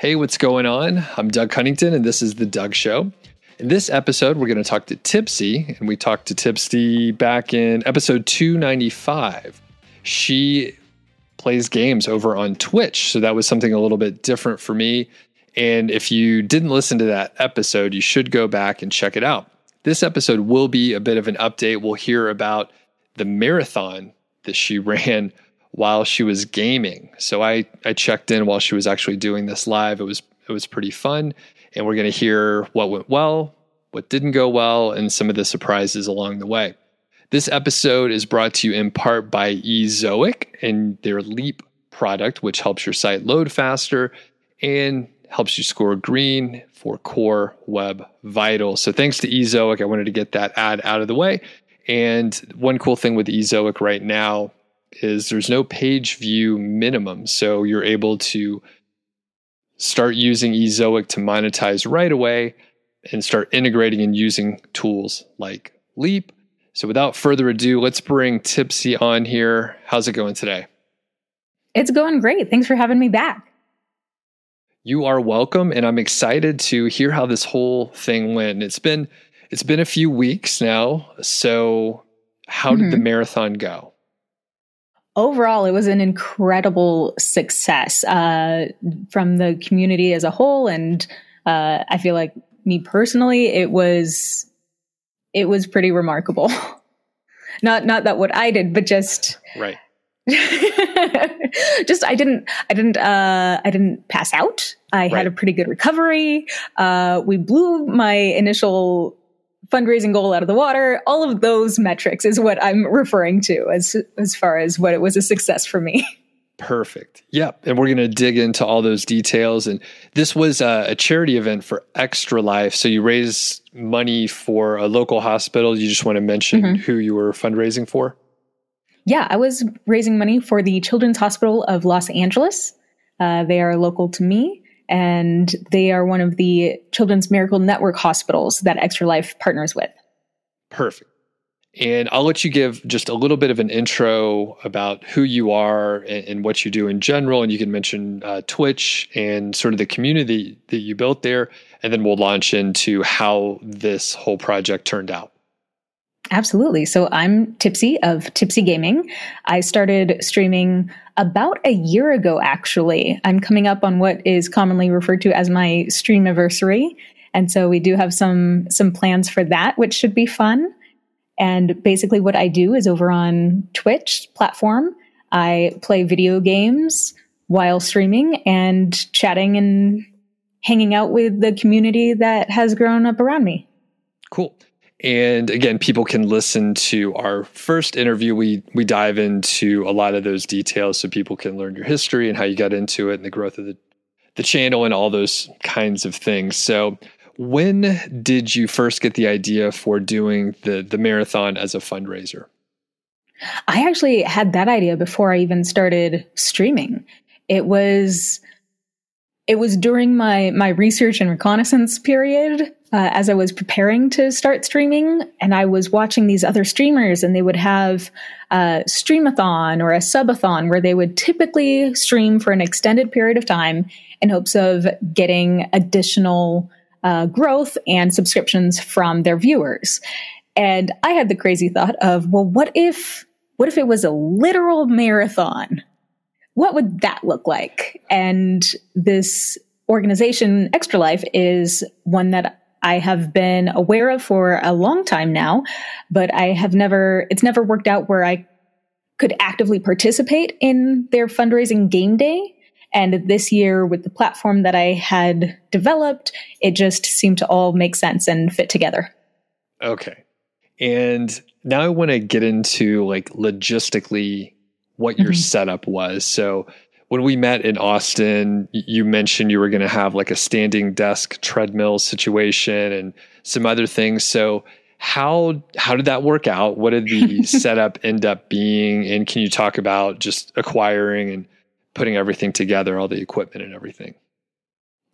Hey, what's going on? I'm Doug Cunnington, and this is The Doug Show. In this episode, we're going to talk to Tipsy, and we talked to Tipsy back in episode 295. She plays games over on Twitch, so that was something a little bit different for me. And if you didn't listen to that episode, you should go back and check it out. This episode will be a bit of an update. We'll hear about the marathon that she ran while she was gaming. So I I checked in while she was actually doing this live. It was it was pretty fun, and we're going to hear what went well, what didn't go well, and some of the surprises along the way. This episode is brought to you in part by Ezoic and their Leap product, which helps your site load faster and helps you score green for Core Web vital. So thanks to Ezoic, I wanted to get that ad out of the way. And one cool thing with Ezoic right now is there's no page view minimum. So you're able to start using Ezoic to monetize right away and start integrating and using tools like Leap. So without further ado, let's bring Tipsy on here. How's it going today? It's going great. Thanks for having me back. You are welcome and I'm excited to hear how this whole thing went. It's been it's been a few weeks now. So how mm-hmm. did the mm-hmm. marathon go? Overall, it was an incredible success uh, from the community as a whole, and uh, I feel like me personally, it was it was pretty remarkable. not not that what I did, but just right. just I didn't I didn't uh, I didn't pass out. I right. had a pretty good recovery. Uh, we blew my initial fundraising goal out of the water. All of those metrics is what I'm referring to as as far as what it was a success for me. Perfect. Yep. And we're going to dig into all those details. And this was a, a, charity event for Extra Life. So you raise money for a local hospital. You just want to mention mm-hmm. who you were fundraising for? Yeah, I was raising money for the Children's Hospital of Los Angeles. Uh, they are local to me and they are one of the Children's Miracle Network hospitals that Extra Life partners with. Perfect. And I'll let you give just a little bit of an intro about who you are and, and what you do in general. And you can mention uh, Twitch and sort of the community that you built there. And then we'll launch into how this whole project turned out. Absolutely. So I'm Tipsy of Tipsy Gaming. I started streaming about a year ago, actually. I'm coming up on what is commonly referred to as my stream anniversary. And so we do have some, some plans for that, which should be fun. And basically what I do is over on Twitch platform, I play video games while streaming and chatting and hanging out with the community that has grown up around me. Cool. And again, people can listen to our first interview. We we dive into a lot of those details so people can learn your history and how you got into it and the growth of the the channel and all those kinds of things. So when did you first get the idea for doing the the marathon as a fundraiser? I actually had that idea before I even started streaming. It was it was during my my research and reconnaissance period uh, as I was preparing to start streaming, and I was watching these other streamers, and they would have a streamathon or a subathon where they would typically stream for an extended period of time in hopes of getting additional uh, growth and subscriptions from their viewers. And I had the crazy thought of, well, what if what if it was a literal marathon? what would that look like? And this organization, Extra Life, is one that I have been aware of for a long time now, but I have never, it's never worked out where I could actively participate in their fundraising game day. And this year, with the platform that I had developed, it just seemed to all make sense and fit together. Okay. And now I want to get into like logistically what your mm-hmm. setup was. So when we met in Austin, you mentioned you were going to have like a standing desk treadmill situation and some other things. So how how did that work out? What did the setup end up being? And can you talk about just acquiring and putting everything together, all the equipment and everything?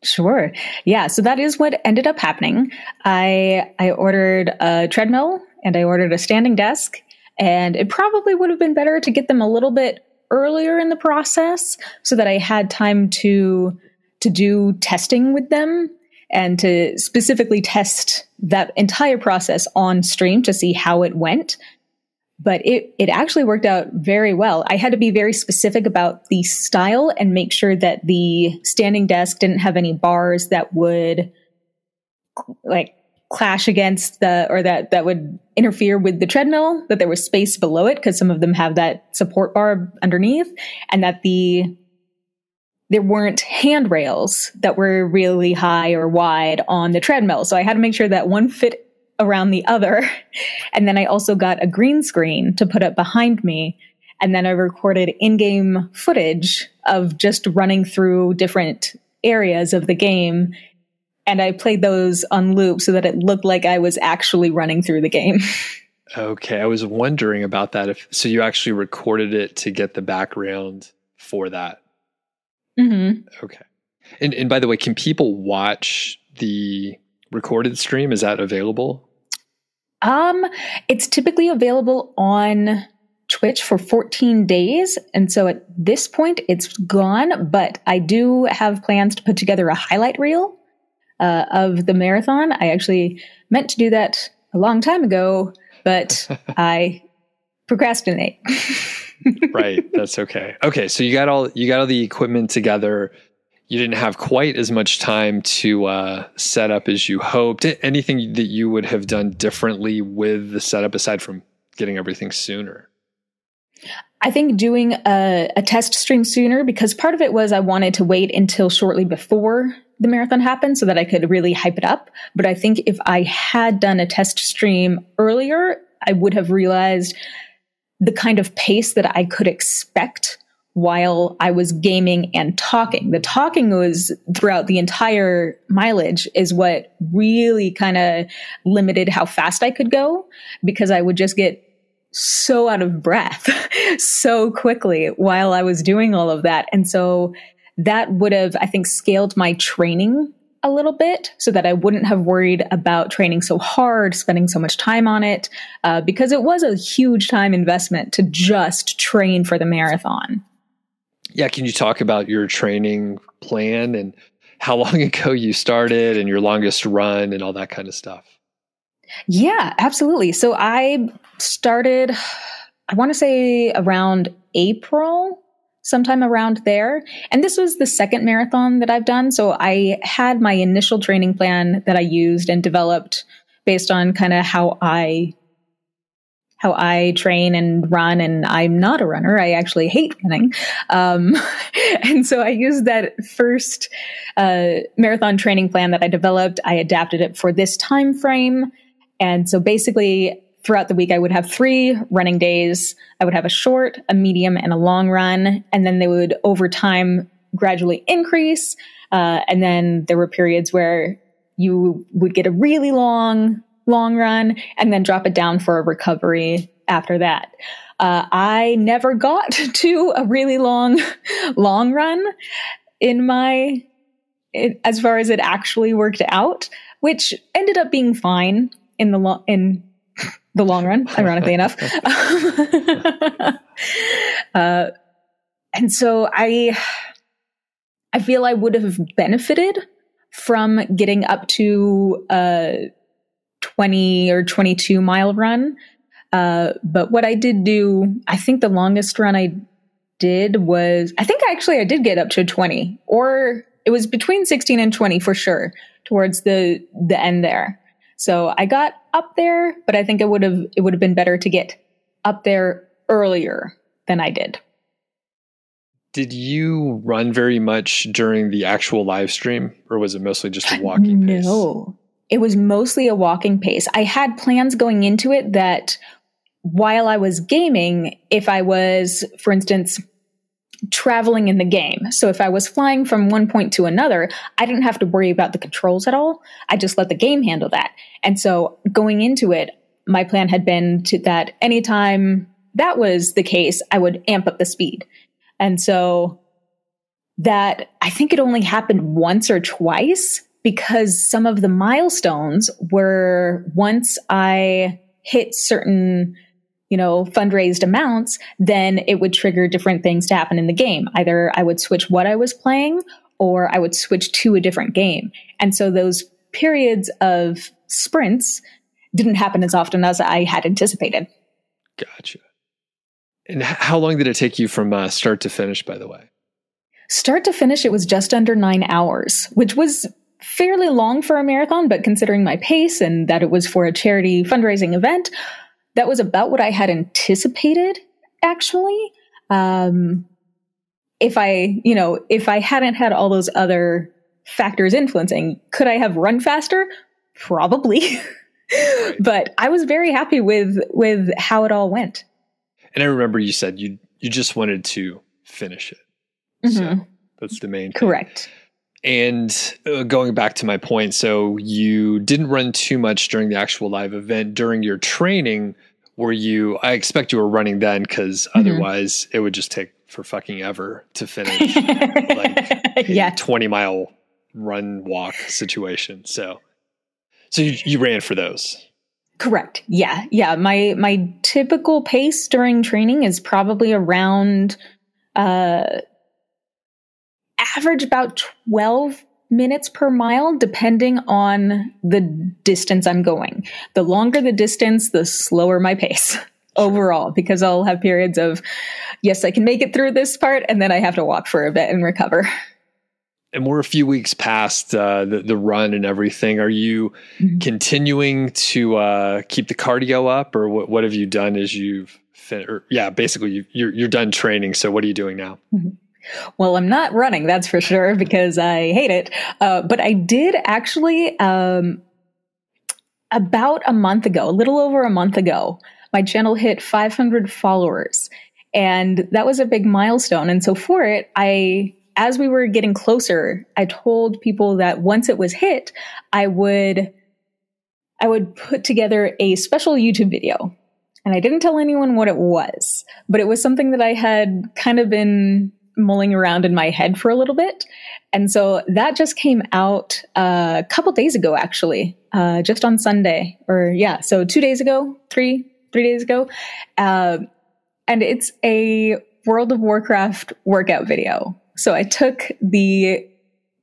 Sure. Yeah. So that is what ended up happening. I I ordered a treadmill and I ordered a standing desk and it probably would have been better to get them a little bit earlier in the process so that I had time to to do testing with them and to specifically test that entire process on stream to see how it went. But it, it actually worked out very well. I had to be very specific about the style and make sure that the standing desk didn't have any bars that would like clash against the or that that would interfere with the treadmill that there was space below it because some of them have that support bar underneath and that the there weren't handrails that were really high or wide on the treadmill. So i had to make sure that one fit around the other. And then i also got a green screen to put up behind me and then i recorded in-game footage of just running through different areas of the game and I played those on loop so that it looked like I was actually running through the game. okay, I was wondering about that. If so, you actually recorded it to get the background for that. Mm-hmm. Okay, and and by the way, can people watch the recorded stream? Is that available? Um, it's typically available on Twitch for 14 days. And so at this point, it's gone, but I do have plans to put together a highlight reel uh, of the marathon. I actually meant to do that a long time ago, but I procrastinate. right, that's okay. Okay, so you got all you got all the equipment together. You didn't have quite as much time to uh, set up as you hoped. Anything that you would have done differently with the setup aside from getting everything sooner? I think doing a, a, test stream sooner because part of it was I wanted to wait until shortly before the marathon happened so that I could really hype it up. But I think if I had done a test stream earlier, I would have realized the kind of pace that I could expect while I was gaming and talking. The talking was throughout the entire mileage is what really kind of limited how fast I could go because I would just get so out of breath so quickly while I was doing all of that. And so that would have, I think, scaled my training a little bit so that I wouldn't have worried about training so hard, spending so much time on it, uh, because it was a huge time investment to just train for the marathon. Yeah. Can you talk about your training plan and how long ago you started and your longest run and all that kind of stuff? Yeah, absolutely. So I started, I want to say around April sometime around there. And this was the second marathon that I've done. So I had my initial training plan that I used and developed based on kind of how I how I train and run, and I'm not a runner. I actually hate running, um, and so I used that first uh, marathon training plan that I developed. I adapted it for this time frame, and so basically, throughout the week, I would have three running days. I would have a short, a medium, and a long run. And then they would over time gradually increase. Uh, and then there were periods where you would get a really long, long run and then drop it down for a recovery after that. Uh, I never got to a really long, long run in my, it, as far as it actually worked out, which ended up being fine in the long, in the long run, ironically enough. uh, and so I, I feel I would have benefited from getting up to a 20 or 22 mile run. Uh, but what I did do, I think the longest run I did was, I think actually I did get up to 20 or it was between 16 and 20 for sure towards the, the end there. So I got up there, but I think it would have it would have been better to get up there earlier than I did. Did you run very much during the actual live stream or was it mostly just a uh, walking pace? No. It was mostly a walking pace. I had plans going into it that while I was gaming, if I was, for instance, traveling in the game. So if I was flying from one point to another, I didn't have to worry about the controls at all. I just let the game handle that. And so going into it, my plan had been to that anytime that was the case, I would amp up the speed. And so that I think it only happened once or twice because some of the milestones were once I hit certain you know, fundraised amounts, then it would trigger different things to happen in the game. Either I would switch what I was playing or I would switch to a different game. And so those periods of sprints didn't happen as often as I had anticipated. Gotcha. And how long did it take you from uh, start to finish, by the way? Start to finish, it was just under nine hours, which was fairly long for a marathon, but considering my pace and that it was for a charity fundraising event, that was about what I had anticipated, actually. Um, if I, you know, if I hadn't had all those other factors influencing, could I have run faster? Probably. but I was very happy with with how it all went. And I remember you said you you just wanted to finish it. Mm-hmm. So that's the main thing. Correct. Thing. And uh, going back to my point, so you didn't run too much during the actual live event. During your training, were you? I expect you were running then because mm-hmm. otherwise it would just take for fucking ever to finish like yeah. 20 mile run walk situation. So, so you, you ran for those. Correct. Yeah. Yeah. My, my typical pace during training is probably around, uh, average about 12 minutes per mile, depending on the distance I'm going. The longer the distance, the slower my pace overall, because I'll have periods of, yes, I can make it through this part, and then I have to walk for a bit and recover. And we're a few weeks past uh, the, the run and everything. Are you mm-hmm. continuing to uh, keep the cardio up, or what, what have you done as you've, fin- or, yeah, basically you, are you're, you're done training. So what are you doing now? Mm-hmm. Well, I'm not running, that's for sure, because I hate it. Uh, but I did actually, um, about a month ago, a little over a month ago, my channel hit 500 followers. And that was a big milestone. And so for it, I, as we were getting closer, I told people that once it was hit, I would, I would put together a special YouTube video. And I didn't tell anyone what it was, but it was something that I had kind of been mulling around in my head for a little bit. And so that just came out uh, a couple days ago, actually, uh, just on Sunday, or yeah, so two days ago, three, three days ago. Uh, and it's a World of Warcraft workout video. So I took the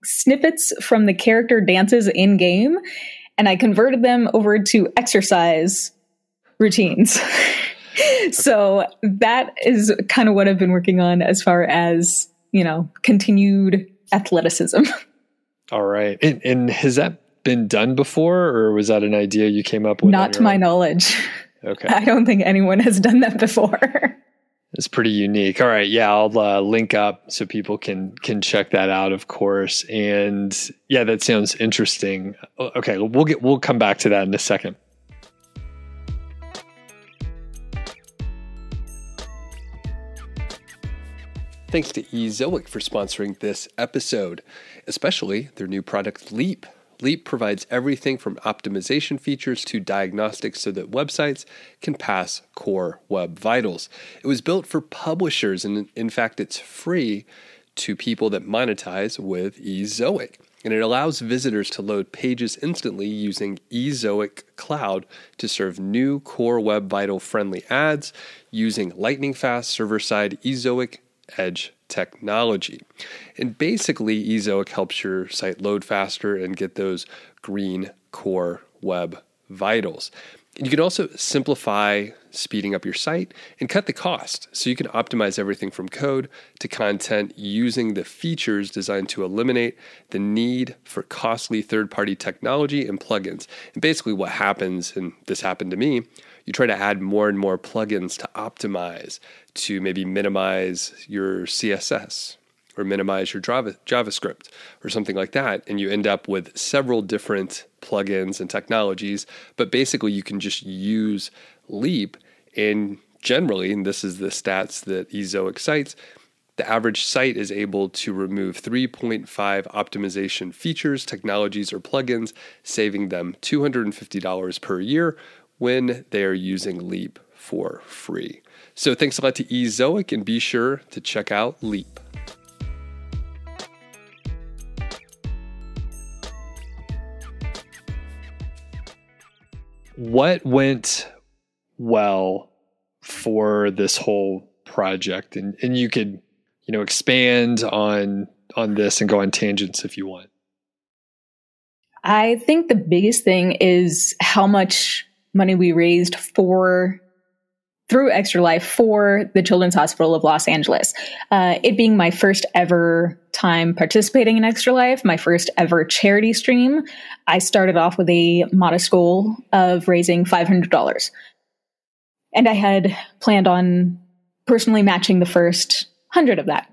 snippets from the character dances in game and I converted them over to exercise routines. so that is kind of what I've been working on as far as, you know, continued athleticism. All right. And, and has that been done before or was that an idea you came up with? Not to my knowledge. Okay. I don't think anyone has done that before. It's pretty unique. All right, yeah, I'll uh, link up so people can can check that out, of course. And yeah, that sounds interesting. Okay, we'll get we'll come back to that in a second. Thanks to Ezoic for sponsoring this episode, especially their new product Leap. Leap provides everything from optimization features to diagnostics so that websites can pass core web vitals. It was built for publishers, and in fact, it's free to people that monetize with Ezoic. And it allows visitors to load pages instantly using Ezoic Cloud to serve new core web vital friendly ads using lightning fast server side Ezoic edge technology. And basically, Ezoic helps your site load faster and get those green core web vitals. You can also simplify speeding up your site and cut the cost so you can optimize everything from code to content using the features designed to eliminate the need for costly third party technology and plugins. And basically, what happens, and this happened to me, you try to add more and more plugins to optimize, to maybe minimize your CSS or minimize your Java, JavaScript or something like that. And you end up with several different plugins and technologies. But basically, you can just use Leap. And generally, and this is the stats that Ezoic cites, the average site is able to remove 3.5 optimization features, technologies, or plugins, saving them $250 per year when they are using Leap for free. So thanks a lot to Ezoic and be sure to check out Leap. What went well for this whole project? And and you could, you know, expand on on this and go on tangents if you want. I think the biggest thing is how much money we raised for through Extra Life for the Children's Hospital of Los Angeles. Uh, it being my first ever time participating in Extra Life, my first ever charity stream, I started off with a modest goal of raising $500. And I had planned on personally matching the first hundred of that.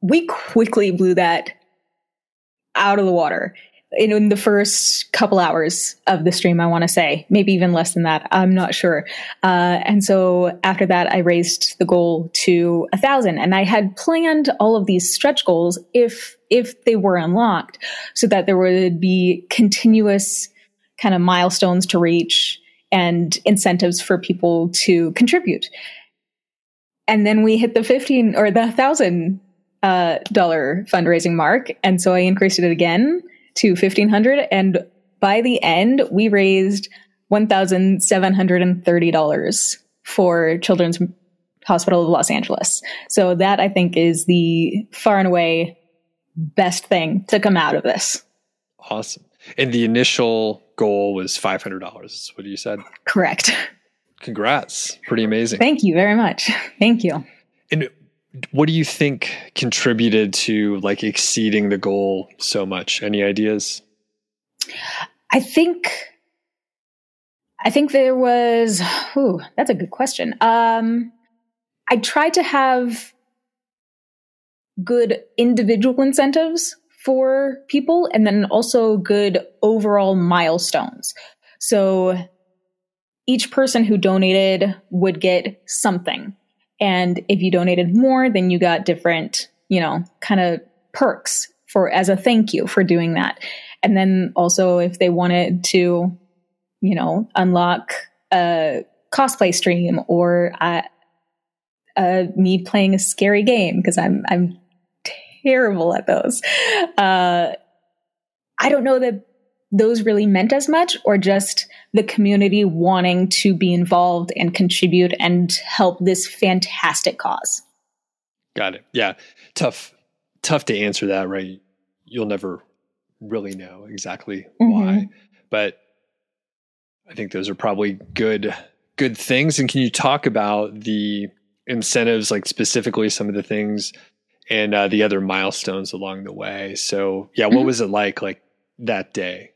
We quickly blew that out of the water in, in the first couple hours of the stream, I want to say, maybe even less than that. I'm not sure. Uh, and so after that, I raised the goal to a thousand and I had planned all of these stretch goals if, if they were unlocked so that there would be continuous kind of milestones to reach and incentives for people to contribute. And then we hit the 15 or the thousand uh, dollar fundraising mark. And so I increased it again to 1500 and by the end we raised $1,730 for Children's Hospital of Los Angeles. So that I think is the far and away best thing to come out of this. Awesome. And the initial goal was $500 is what you said? Correct. Congrats. Pretty amazing. Thank you very much. Thank you. And what do you think contributed to like exceeding the goal so much? Any ideas? I think I think there was ooh, that's a good question. Um I tried to have good individual incentives for people and then also good overall milestones. So each person who donated would get something. And if you donated more, then you got different, you know, kind of perks for as a thank you for doing that. And then also if they wanted to, you know, unlock a cosplay stream or uh, uh, me playing a scary game because I'm I'm terrible at those. Uh, I don't know that those really meant as much or just the community wanting to be involved and contribute and help this fantastic cause. Got it. Yeah. Tough tough to answer that, right? You'll never really know exactly mm-hmm. why. But I think those are probably good good things and can you talk about the incentives like specifically some of the things and uh, the other milestones along the way. So, yeah, what mm-hmm. was it like like that day?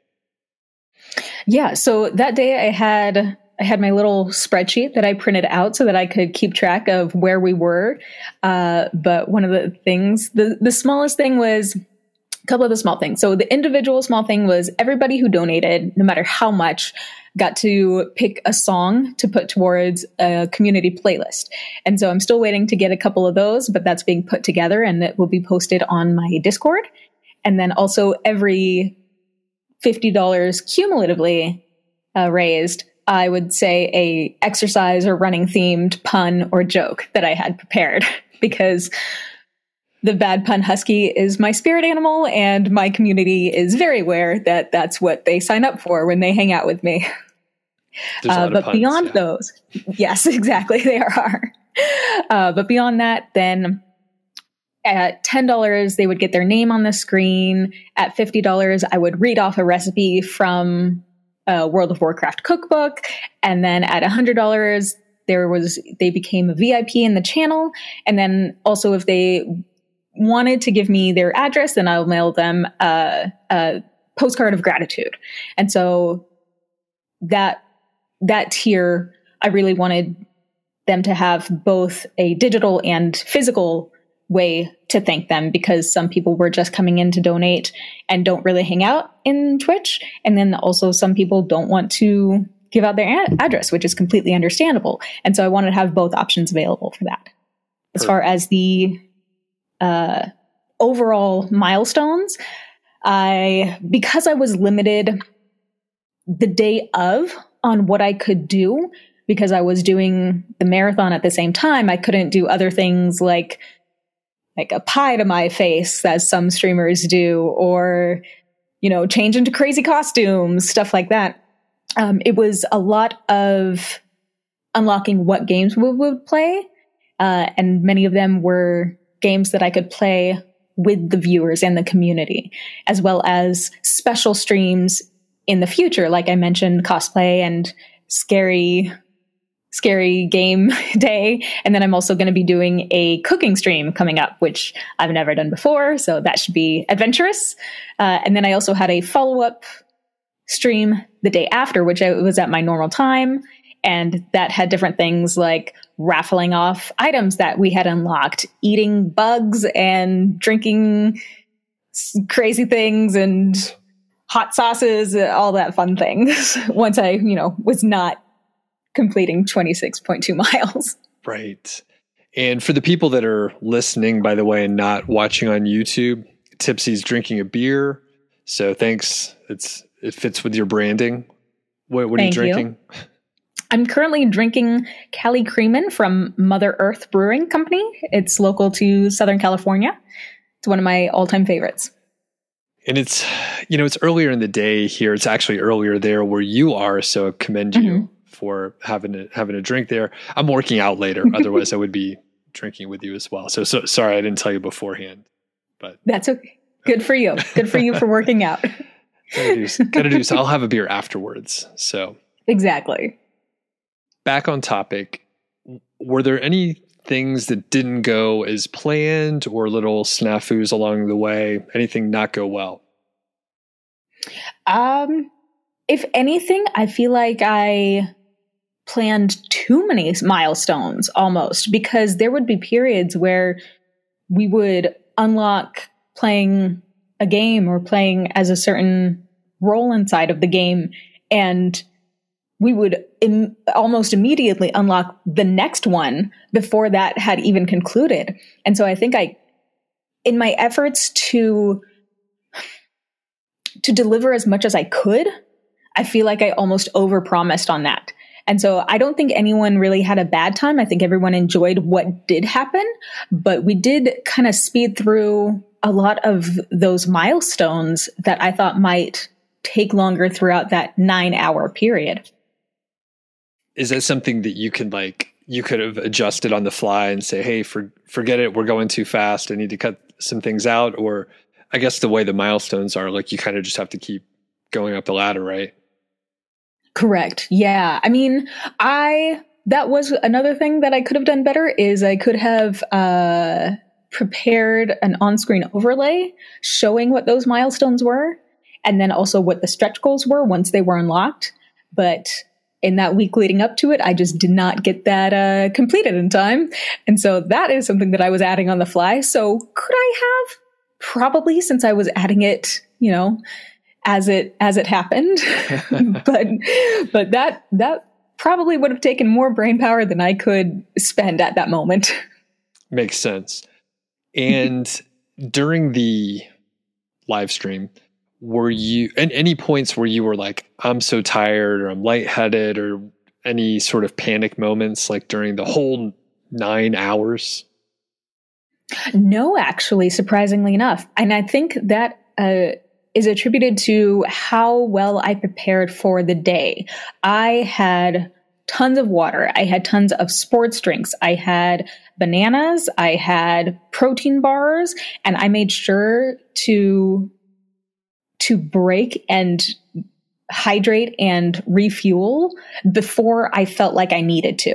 Yeah. So that day I had I had my little spreadsheet that I printed out so that I could keep track of where we were. Uh, but one of the things, the, the smallest thing was a couple of the small things. So the individual small thing was everybody who donated, no matter how much, got to pick a song to put towards a community playlist. And so I'm still waiting to get a couple of those, but that's being put together and it will be posted on my Discord. And then also every $50 cumulatively uh, raised, I would say a exercise or running themed pun or joke that I had prepared because the bad pun husky is my spirit animal and my community is very aware that that's what they sign up for when they hang out with me. Uh, but puns, beyond yeah. those, yes, exactly, there are. Uh, but beyond that, then at $10, they would get their name on the screen. At $50, I would read off a recipe from a World of Warcraft cookbook. And then at $100, there was, they became a VIP in the channel. And then also if they wanted to give me their address, then I'll mail them a, a postcard of gratitude. And so that, that tier, I really wanted them to have both a digital and physical way to thank them because some people were just coming in to donate and don't really hang out in Twitch. And then also some people don't want to give out their ad- address, which is completely understandable. And so I wanted to have both options available for that. As far as the uh, overall milestones, I, because I was limited the day of on what I could do, because I was doing the marathon at the same time, I couldn't do other things like like a pie to my face as some streamers do or you know change into crazy costumes stuff like that. Um, it was a lot of unlocking what games we would play uh, and many of them were games that i could play with the viewers and the community, as well as special streams in the future, like I mentioned, cosplay and scary scary game day. And then I'm also going to be doing a cooking stream coming up, which I've never done before. So that should be adventurous. Uh, and then I also had a follow up stream the day after, which I was at my normal time. And that had different things like raffling off items that we had unlocked, eating bugs and drinking crazy things and hot sauces, all that fun things. Once I, you know, was not completing 26.2 miles. Right. And for the people that are listening, by the way, and not watching on YouTube, Tipsy's drinking a beer. So thanks. It's it fits with your branding. What, what are you drinking? You. I'm currently drinking Cali Creamin from Mother Earth Brewing Company. It's local to Southern California. It's one of my all-time favorites. And it's, you know, it's earlier in the day here. It's actually earlier there where you are. So I commend you mm-hmm. For having a, having a drink there. I'm working out later. Otherwise, I would be drinking with you as well. So, so sorry I didn't tell you beforehand. But that's okay. Good for you. Good for you for working out. gotta do, gotta do. So I'll have a beer afterwards. So exactly. Back on topic. Were there any things that didn't go as planned or little snafus along the way? Anything not go well? Um, if anything, I feel like I planned too many milestones almost because there would be periods where we would unlock playing a game or playing as a certain role inside of the game and we would Im- almost immediately unlock the next one before that had even concluded. And so I think I, in my efforts to, to deliver as much as I could, I feel like I almost overpromised on that. And so I don't think anyone really had a bad time. I think everyone enjoyed what did happen, but we did kind of speed through a lot of those milestones that I thought might take longer throughout that nine hour period is that something that you can like you could have adjusted on the fly and say hey for, forget it we're going too fast i need to cut some things out or i guess the way the milestones are like you kind of just have to keep going up the ladder right correct yeah i mean i that was another thing that i could have done better is i could have uh prepared an on-screen overlay showing what those milestones were and then also what the stretch goals were once they were unlocked but in that week leading up to it, I just did not get that uh, completed in time. And so that is something that I was adding on the fly. So could I have? Probably since I was adding it, you know, as it as it happened. but but that that probably would have taken more brain power than I could spend at that moment. Makes sense. And during the live stream, were you and any points where you were like i'm so tired or i'm lightheaded or any sort of panic moments like during the whole nine hours no actually surprisingly enough and i think that uh, is attributed to how well i prepared for the day. I had tons of water. I had tons of sports drinks. I had bananas. I had protein bars. And i made sure to to break and hydrate and refuel before I felt like I needed to.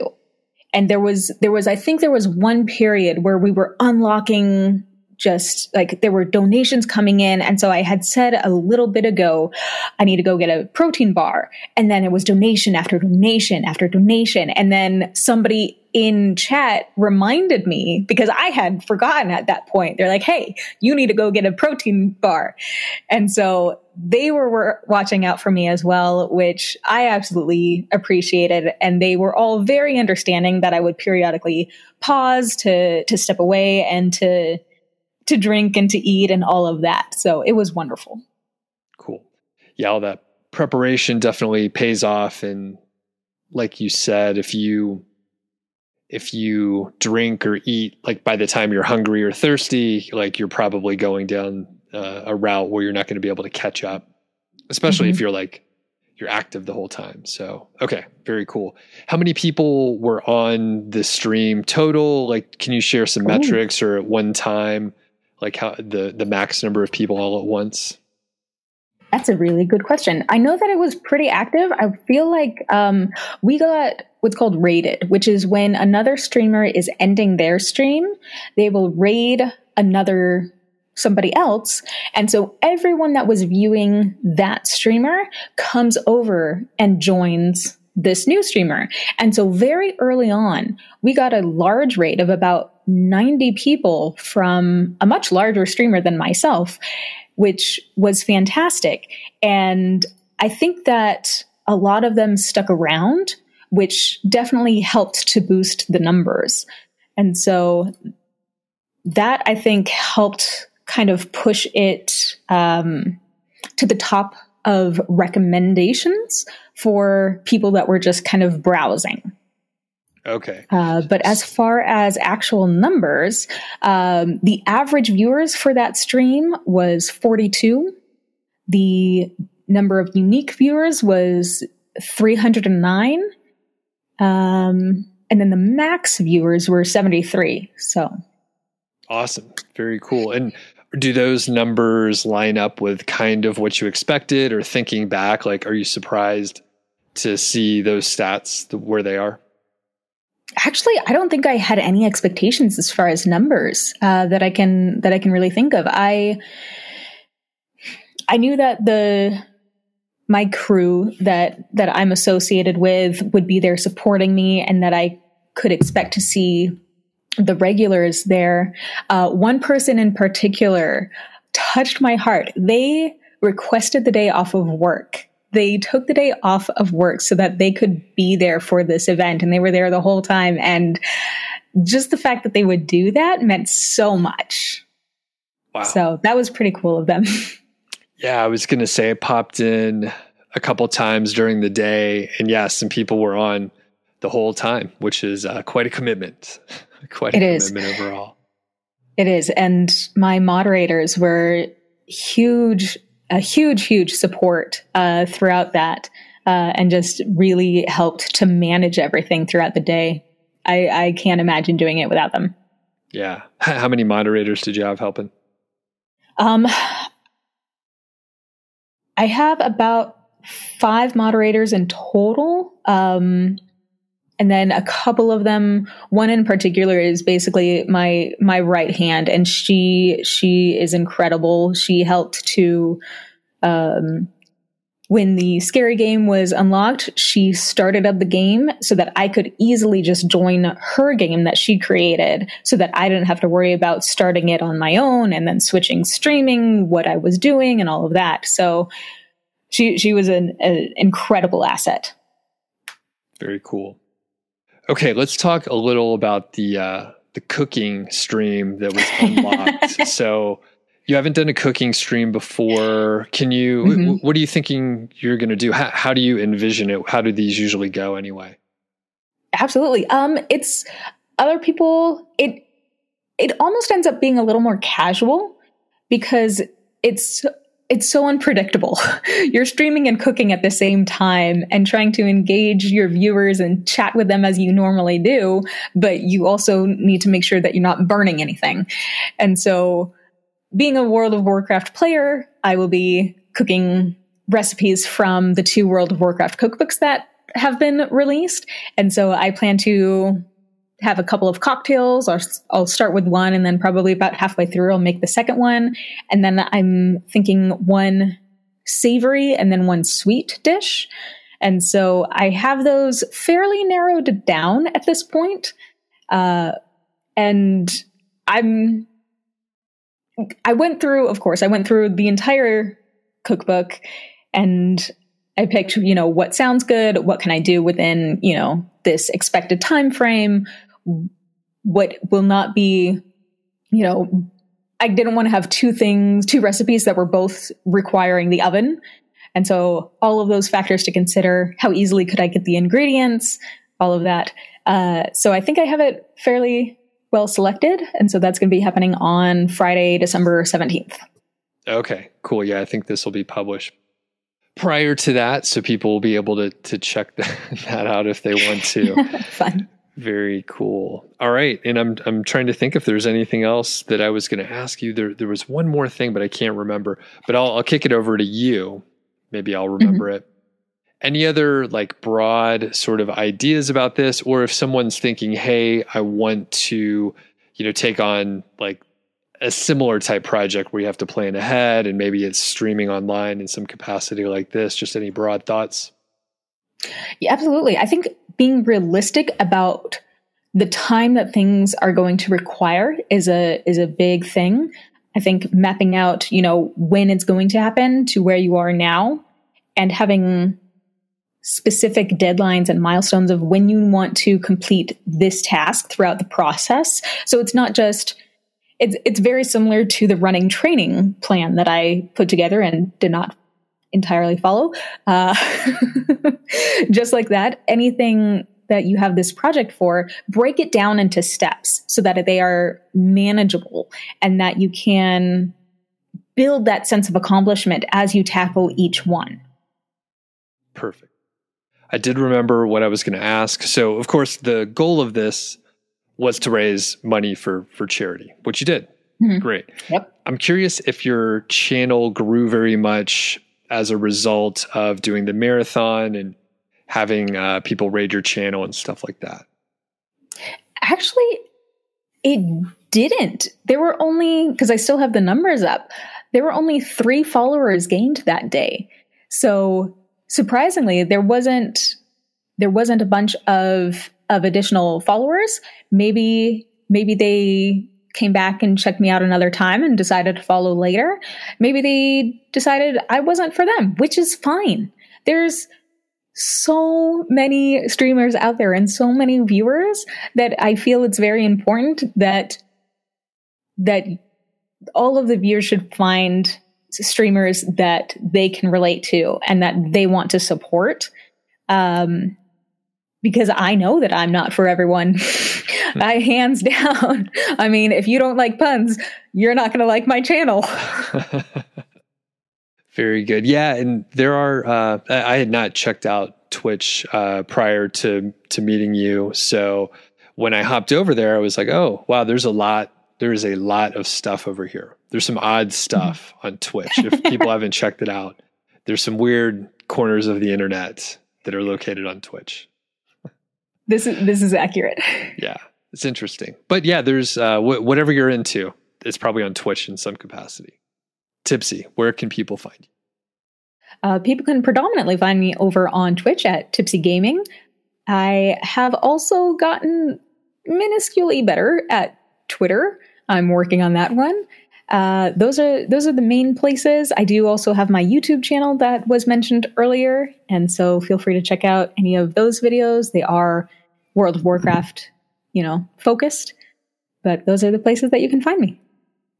And there was, there was, I think there was one period where we were unlocking just like there were donations coming in. And so I had said a little bit ago, I need to go get a protein bar. And then it was donation after donation after donation. And then somebody in chat reminded me because I had forgotten at that point. They're like, Hey, you need to go get a protein bar. And so they were, were watching out for me as well, which I absolutely appreciated. And they were all very understanding that I would periodically pause to, to step away and to, to drink and to eat and all of that. So it was wonderful. Cool. Yeah, all that preparation definitely pays off. And like you said, if you if you drink or eat like by the time you're hungry or thirsty, like you're probably going down uh, a route where you're not going to be able to catch up, especially mm-hmm. if you're like you're active the whole time. So, okay, very cool. How many people were on the stream total? Like, can you share some Ooh. metrics or at one time? Like how the the max number of people all at once? That's a really good question. I know that it was pretty active. I feel like um, we got what's called raided, which is when another streamer is ending their stream, they will raid another somebody else. And so everyone that was viewing that streamer comes over and joins this new streamer. And so very early on, we got a large raid of about 90 people from a much larger streamer than myself, which was fantastic. And I think that a lot of them stuck around, which definitely helped to boost the numbers. And so that I think helped kind of push it um, to the top of recommendations for people that were just kind of browsing. Okay. Uh, but as far as actual numbers, um, the average viewers for that stream was 42. The number of unique viewers was 309. Um, and then the max viewers were 73. So awesome. Very cool. And do those numbers line up with kind of what you expected or thinking back? Like, are you surprised to see those stats where they are? Actually, I don't think I had any expectations as far as numbers uh, that I can that I can really think of. I I knew that the my crew that that I'm associated with would be there supporting me, and that I could expect to see the regulars there. Uh, one person in particular touched my heart. They requested the day off of work. They took the day off of work so that they could be there for this event and they were there the whole time. And just the fact that they would do that meant so much. Wow. So that was pretty cool of them. Yeah, I was going to say it popped in a couple times during the day. And yes, yeah, some people were on the whole time, which is uh, quite a commitment. quite a it commitment is. overall. It is. And my moderators were huge, a huge, huge support uh, throughout that uh, and just really helped to manage everything throughout the day. I, I can't imagine doing it without them. Yeah. How many moderators did you have helping? Um, I have about five moderators in total. Um, and then a couple of them one in particular is basically my my right hand. And she she is incredible. She helped to um when the scary game was unlocked she started up the game so that i could easily just join her game that she created so that i didn't have to worry about starting it on my own and then switching streaming what i was doing and all of that. So she she was an, an incredible asset. Very cool Okay, let's talk a little about the uh, the cooking stream that was unlocked. so you haven't done a cooking stream before. Can you? Mm-hmm. W- what are you thinking you're going to do? How, how do you envision it? How do these usually go anyway? Absolutely. Um, it's other people. It it almost ends up being a little more casual because it's it's so unpredictable. You're streaming and cooking at the same time and trying to engage your viewers and chat with them as you normally do, but you also need to make sure that you're not burning anything. And so, being a World of Warcraft player, I will be cooking recipes from the two World of Warcraft cookbooks that have been released. And so, I plan to have a couple of cocktails or I'll start with one and then probably about halfway through I'll make the second one. And then I'm thinking one savory and then one sweet dish. And so I have those fairly narrowed down at this point. Uh, and I'm, I went through, of course, I went through the entire cookbook and I picked, you know, what sounds good, what can I do within, you know, this expected time frame, what will not be, you know, I didn't want to have two things, two recipes that were both requiring the oven. And so all of those factors to consider, how easily could I get the ingredients, all of that. Uh, so I think I have it fairly well selected. And so that's going to be happening on Friday, December 17th. Okay, cool. Yeah, I think this will be published prior to that. So people will be able to, to check that out if they want to. Fun Very cool. All right, and I'm I'm trying to think if there's anything else that I was going to ask you. There there was one more thing, but I can't remember. But I'll I'll kick it over to you. Maybe I'll remember mm-hmm. it. Any other like broad sort of ideas about this, or if someone's thinking, "Hey, I want to, you know, take on like a similar type project where you have to plan ahead, and maybe it's streaming online in some capacity like this." Just any broad thoughts? Yeah, absolutely. I think being realistic about the time that things are going to require is a is a big thing. I think mapping out, you know, when it's going to happen to where you are now and having specific deadlines and milestones of when you want to complete this task throughout the process. So it's not just it's it's very similar to the running training plan that I put together and did not entirely follow. Uh, just like that, anything that you have this project for, break it down into steps so that they are manageable and that you can build that sense of accomplishment as you tackle each one. Perfect. I did remember what I was going to ask. So, of course, the goal of this was to raise money for for charity, which you did. Mm-hmm. Great. Yep. I'm curious if your channel grew very much as a result of doing the marathon and having uh, people raid your channel and stuff like that? Actually, it didn't. There were only, because I still have the numbers up, there were only three followers gained that day. So surprisingly, there wasn't there wasn't a bunch of of additional followers. Maybe maybe they came back and checked me out another time and decided to follow later. Maybe they decided I wasn't for them, which is fine. There's so many streamers out there and so many viewers that I feel it's very important that that all of the viewers should find streamers that they can relate to and that they want to support. Um, because I know that I'm not for everyone. I hands down. I mean, if you don't like puns, you're not going to like my channel. Very good. Yeah, and there are. Uh, I had not checked out Twitch uh, prior to to meeting you, so when I hopped over there, I was like, "Oh, wow! There's a lot. There's a lot of stuff over here. There's some odd stuff on Twitch. If people haven't checked it out, there's some weird corners of the internet that are located on Twitch." This is this is accurate. Yeah, it's interesting. But yeah, there's uh, wh- whatever you're into. It's probably on Twitch in some capacity. Tipsy, where can people find you? Uh, people can predominantly find me over on Twitch at Tipsy Gaming. I have also gotten minusculely better at Twitter. I'm working on that one. Uh, those are those are the main places. I do also have my YouTube channel that was mentioned earlier, and so feel free to check out any of those videos. They are World of Warcraft, you know, focused, but those are the places that you can find me.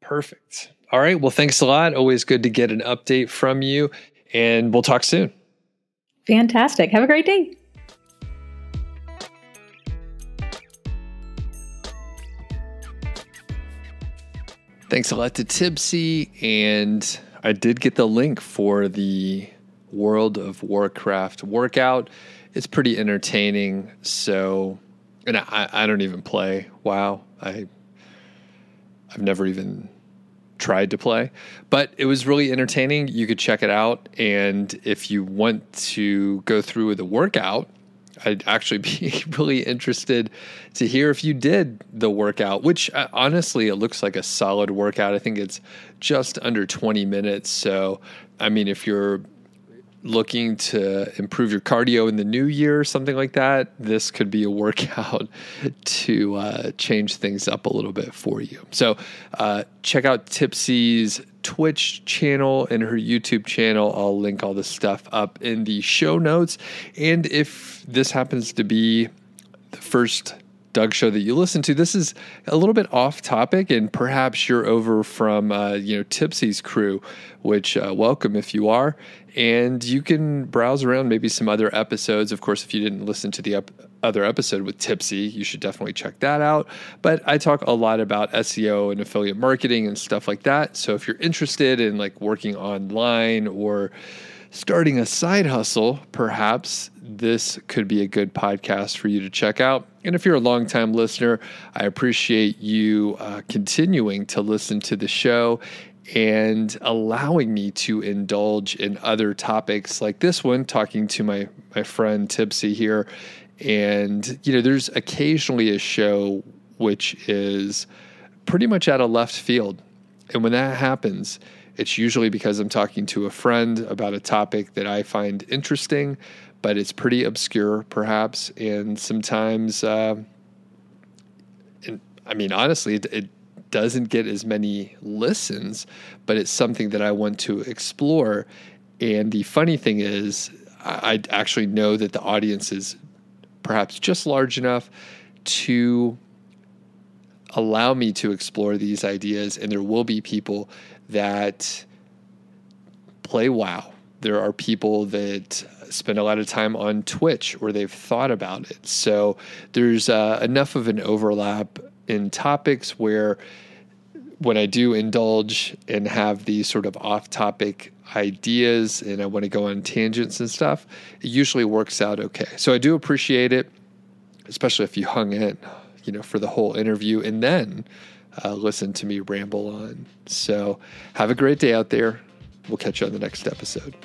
Perfect. All right. Well, thanks a lot. Always good to get an update from you, and we'll talk soon. Fantastic. Have a great day. Thanks a lot to Tipsy. And I did get the link for the World of Warcraft workout. It's pretty entertaining. So, and I, I don't even play WoW. I, I've never even tried to play, but it was really entertaining. You could check it out. And if you want to go through the workout, I'd actually be really interested to hear if you did the workout, which uh, honestly, it looks like a solid workout. I think it's just under 20 minutes. So, I mean, if you're looking to improve your cardio in the new year, or something like that, this could be a workout to uh, change things up a little bit for you. So, uh, check out Tipsy's Twitch channel and her YouTube channel. I'll link all this stuff up in the show notes. And if this happens to be the first Doug show that you listen to. This is a little bit off topic, and perhaps you're over from uh, you know Tipsy's crew, which uh, welcome if you are, and you can browse around maybe some other episodes. Of course, if you didn't listen to the ep- other episode with Tipsy, you should definitely check that out. But I talk a lot about SEO and affiliate marketing and stuff like that. So if you're interested in like working online or starting a side hustle, perhaps this could be a good podcast for you to check out. And if you're a longtime listener, I appreciate you uh, continuing to listen to the show and allowing me to indulge in other topics like this one, talking to my, my friend Tipsy here. And, you know, there's occasionally a show which is pretty much out of left field. And when that happens, it's usually because I'm talking to a friend about a topic that I find interesting, but it's pretty obscure, perhaps. And sometimes, uh, and I mean, honestly, it, it doesn't get as many listens, but it's something that I want to explore. And the funny thing is, I actually know that the audience is perhaps just large enough to allow me to explore these ideas. And there will be people that play WoW. There are people that spend a lot of time on Twitch or they've thought about it. So there's uh, enough of an overlap in topics where when I do indulge and have these sort of off topic ideas and I want to go on tangents and stuff, it usually works out okay. So I do appreciate it, especially if you hung in, you know, for the whole interview and then uh, listen to me ramble on. So have a great day out there. We'll catch you on the next episode.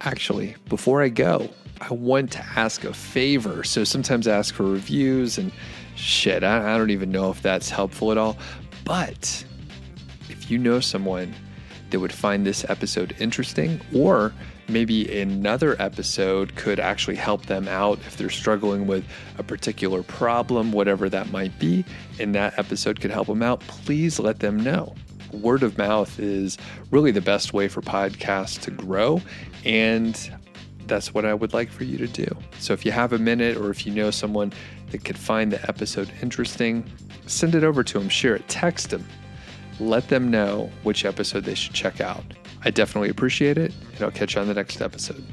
Actually, before I go, I want to ask a favor. So sometimes I ask for reviews and shit, I, I don't even know if that's helpful at all. But if you know someone that would find this episode interesting, or maybe another episode could actually help them out if they're struggling with a particular problem, whatever that might be, and that episode could help them out, please let them know. Word of mouth is really the best way for podcasts to grow. And that's what I would like for you to do. So if you have a minute or if you know someone that could find the episode interesting, send it over to them, share it, text them, let them know which episode they should check out. I definitely appreciate it, and I'll catch you on the next episode.